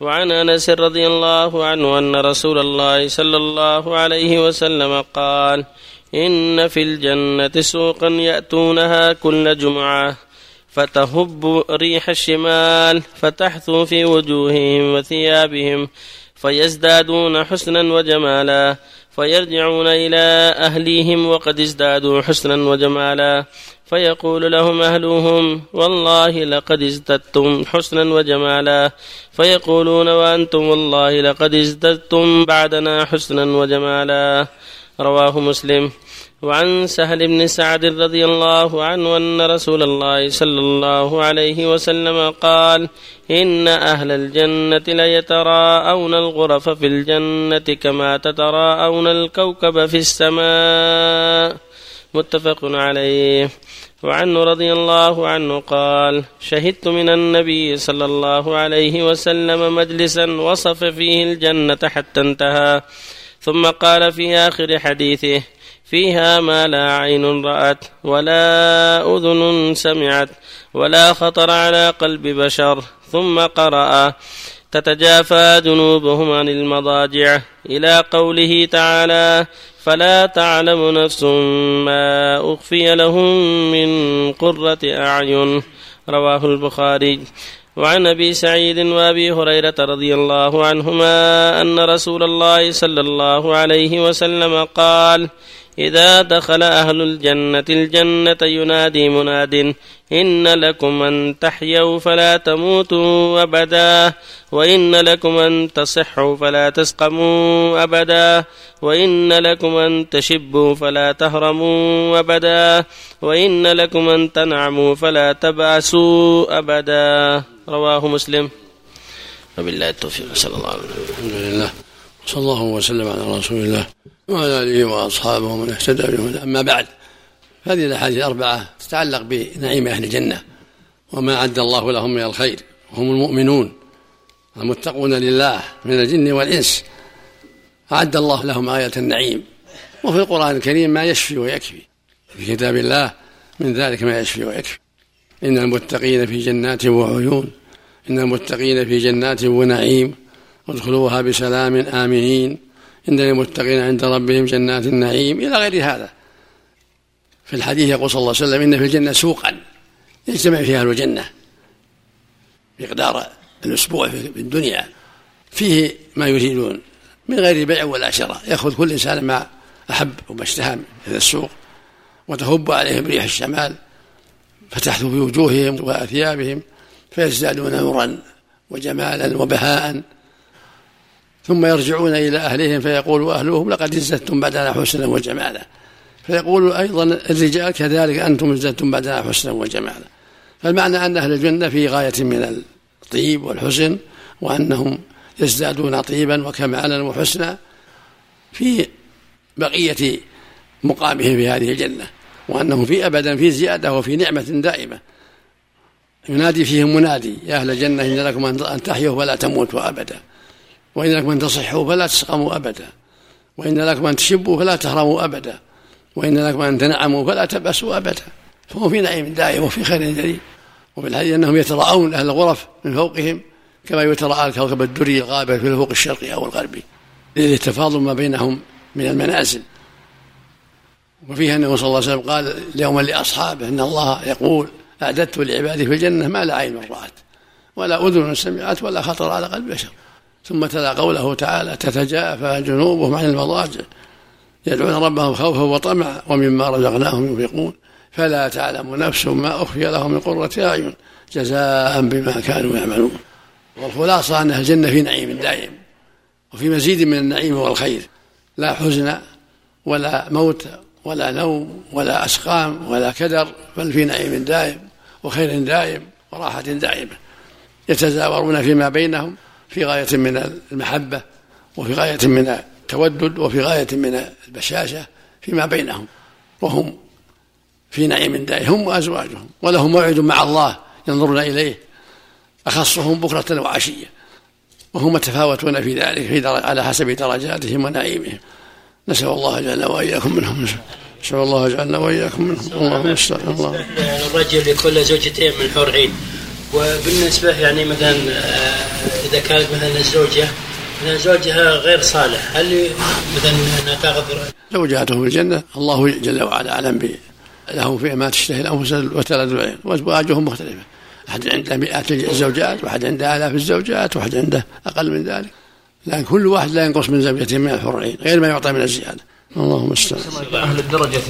وعن أنس رضي الله عنه أن رسول الله صلى الله عليه وسلم قال إن في الجنة سوقا يأتونها كل جمعة فتهب ريح الشمال فتحثو في وجوههم وثيابهم فيزدادون حسنا وجمالا. فيرجعون إلى أهليهم وقد ازدادوا حسنا وجمالا. فيقول لهم أهلهم والله لقد ازددتم حسنا وجمالا. فيقولون وأنتم والله لقد ازددتم بعدنا حسنا وجمالا. رواه مسلم. وعن سهل بن سعد رضي الله عنه أن رسول الله صلى الله عليه وسلم قال إن أهل الجنة ليتراءون الغرف في الجنة كما تتراءون الكوكب في السماء. متفق عليه. وعنه رضي الله عنه قال شهدت من النبي صلى الله عليه وسلم مجلسا وصف فيه الجنة حتى انتهى. ثم قال في آخر حديثه فيها ما لا عين رأت ولا أذن سمعت ولا خطر على قلب بشر ثم قرأ. تتجافى جنوبهم عن المضاجع إلى قوله تعالى فلا تعلم نفس ما أخفي لهم من قرة أعين. رواه البخاري. وعن أبي سعيد وأبي هريرة رضي الله عنهما أن رسول الله صلى الله عليه وسلم قال إذا دخل أهل الجنة الجنة ينادي مناد إن لكم أن تحيوا فلا تموتوا أبدا وإن لكم أن تصحوا فلا تسقموا أبدا وإن لكم أن تشبوا فلا تهرموا أبدا وإن لكم أن تنعموا فلا تبأسوا أبدا. رواه مسلم. وبالله التوفيق صلى الله عليه وسلم الحمد لله. صلى الله وسلم على رسول الله وعلى آله وأصحابه ومن اهتدى بهم أما بعد هذه الأحاديث الأربعة تتعلق بنعيم أهل الجنة وما أعد الله لهم من الخير. هم المؤمنون المتقون لله من الجن والإنس. أعد الله لهم آية النعيم. وفي القرآن الكريم ما يشفي ويكفي. في كتاب الله من ذلك ما يشفي ويكفي. إن المتقين في جنات وعيون. إن المتقين في جنات ونعيم. ادخلوها بسلام آمنين. إن للمتقين عند ربهم جنات النعيم إلى غير هذا. في الحديث يقول صلى الله عليه وسلم إن في الجنة سوقا يجتمع فيها أهل الجنة. مقدار الأسبوع في الدنيا. فيه ما يريدون من غير بيع ولا شراء. يأخذ كل إنسان ما أحب وما اشتهى من السوق. وتهب عليهم ريح الشمال. فتحثو في وجوههم وأثيابهم. فيزدادون نورا وجمالا وبهاء. ثم يرجعون إلى أهلهم فيقول أهلهم لقد ازددتم بعدنا حسنا وجمالا. فيقول أيضا الرجال كذلك أنتم ازددتم بعدنا حسنا وجمالا. فالمعنى أن أهل الجنة في غاية من الطيب والحسن وأنهم يزدادون طيبا وكمالا وحسنا في بقية مقامهم في هذه الجنة وأنهم في أبدا في زيادة وفي نعمة دائمة. ينادي فيهم منادي يا أهل الجنة إن لكم أن تحيوا ولا تموتوا أبدا. وإن لكم أن تصحوا فلا تسقموا أبدا. وإن لكم أن تشبوا فلا تهرموا أبدا. وإن لكم أن تنعموا فلا تبأسوا أبدا. فهم في نعيم دائم وفي خير جليل. وفي الحديث أنهم يتراءون أهل الغرف من فوقهم كما يتراءى الكوكب الدري الغابة في الأفق الشرقي أو الغربي للتفاضل ما بينهم من المنازل. وفيها النبي صلى الله عليه وسلم قال يوما لأصحابه إن الله يقول أعددت لعبادي في الجنة ما لا عين رأت ولا أذن سمعت ولا خطر على قلب بشر. ثم تلا قوله تعالى تتجافى جنوبهم عن المضاجع يدعون ربهم خوفا وطمعا ومما رزقناهم ينفقون. فلا تعلم نفس ما أخفي لهم من قرة أعين جزاء بما كانوا يعملون. والخلاصة أن الجنة في نعيم دائم وفي مزيد من النعيم والخير لا حزن ولا موت ولا نوم ولا أسقام ولا كدر بل في نعيم دائم وخير دائم وراحة دائمة. يتزاورون فيما بينهم في غاية من المحبة وفي غاية من التودد وفي غاية من البشاشة فيما بينهم وهم في نعيم دائم هم وأزواجهم ولهم موعد مع الله ينظرون إليه أخصهم بكرة وعشية وهم متفاوتون في ذلك في على حسب درجاتهم ونعيمهم. نسأل الله جل وإياكم منهم. نسأل الله جعلنا وإياكم منهم. اللهم الله الرجل لكل زوجتين من حور عين. وبالنسبة يعني مثلا آه، إذا كانت مثلا الزوجه مثلا زوجها غير صالح هل مثلا انها تاخذ زوجاته في الجنة الله جل وعلا أعلم به له فيها ما تشتهي الأنفس وتلد العين وأزواجهم مختلفة. أحد عنده مئات الزوجات وأحد عنده آلاف الزوجات وأحد عنده أقل من ذلك. لكن كل واحد لا ينقص من زوجته من الحرين غير ما يعطى من الزيادة. اللهم استعان أهل الدرجة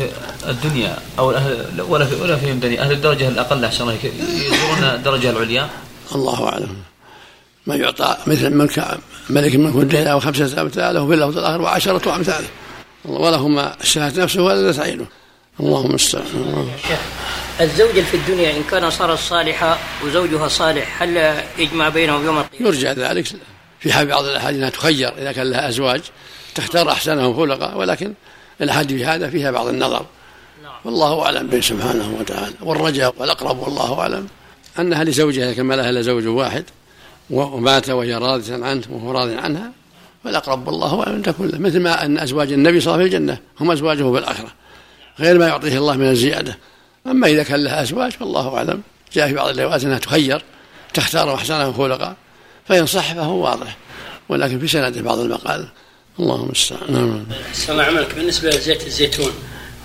الدنيا أو أهل ولا في ولا في دنيا. أهل الدرجة الأقل أحسن الله يزورون الدرجه العليا. الله أعلم. ما يعطى مثل ملك ملك الملك الدنيا أو خمسة امثاله في اللفظ الآخر وعشرة امثاله ولهم اشتهت نفسه ولا عينه اللهم استعان. الزوجة في الدنيا إن كان صارت صالحة وزوجها صالح هل يجمع بينهم يوم القيامة؟ يرجع ذلك. في حال بعض الأحاديث أنها تخير إذا كان لها أزواج. تختار أحسنهم خلقا ولكن الأحاديث هذا فيها بعض النظر. والله أعلم به سبحانه وتعالى. والرجاء والأقرب والله أعلم. أنها لزوجها كما لها لزوج واحد ومات وهي راضية عنه وهو راض عنها. والأقرب والله أعلم تكون له مثل ما أن أزواج النبي صلى الله عليه وسلم في الجنة هم أزواجه في الآخرة غير ما يعطيه الله من الزيادة. أما إذا كان لها أزواج فالله أعلم. جاء في بعض الروايات أنها تخير تختار أحسنه خلقا فإن صح فهو واضح. ولكن في سنده بعض المقال اللهم المستعان نعم أحسن الله عملك. بالنسبة لزيت الزيتون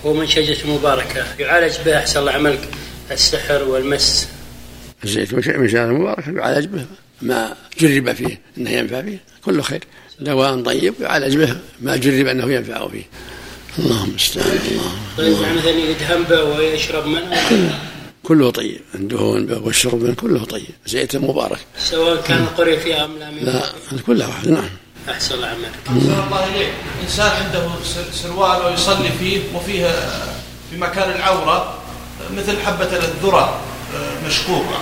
هو من شجرة مباركة. يعالج به أحسن الله عملك. السحر والمس. الزيتون شيء من شجرة مباركة يعالج به. ما جرب فيه أنه ينفع فيه كله خير. دواء طيب يعالج به. ما جرب أنه ينفع فيه. اللهم المستعان اللهم طيب يعني مثلا يدهن به ويشرب منه. كله طيب. الدهون والشرب كله طيب. زيت مبارك. سواء كان القرية فيها أم لا لا كلها واحد نعم. أحسن الله عملك. أحسن الله إليك. إنسان عنده سروال ويصلي فيه وفيه في مكان العورة مثل حبة الذرة مشقوقة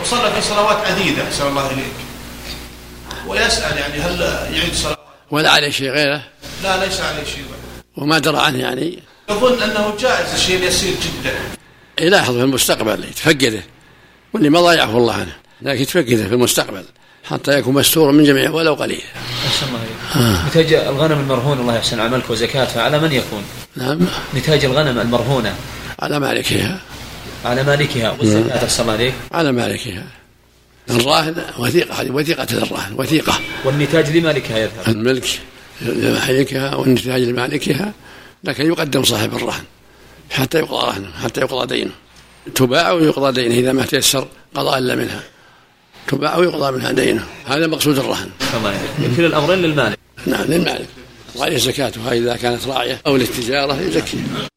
وصلى في صلوات عديدة. أحسن الله إليك. ويسأل يعني هل يعيد صلاة؟ ولا عليه شيء غيره. لا ليس عليه شيء. غيره وما درى عنه يعني. يظن أنه جائز الشيء اليسير جدا. يلاحظ في المستقبل يتفقده. واللي ما ضيعه الله عنه لكن يتفقده في المستقبل. حتى يكون مستورا من جميع ولو قليل. الله نتاج الغنم المرهون الله يحسن عملك وزكاة فعلى من يكون؟ نعم. نتاج الغنم المرهونة. على مالكها. على مالكها. والزكاة أحسن الله عليك على مالكها. الراهن وثيقة وثيقة الراهن وثيقة. والنتاج لمالكها يذهب. الملك لمالكها والنتاج لمالكها لكن يقدم صاحب الرهن حتى يقضى رهنه حتى يقضى دينه. تباع ويقضى دينه إذا ما تيسر قضاء إلا منها. تباع ويقضى منها دينه. هذا مقصود الرهن. كلا الأمرين للمالك. نعم للمالك. وعليه زكاتها إذا كانت راعية أو للتجارة يزكيها.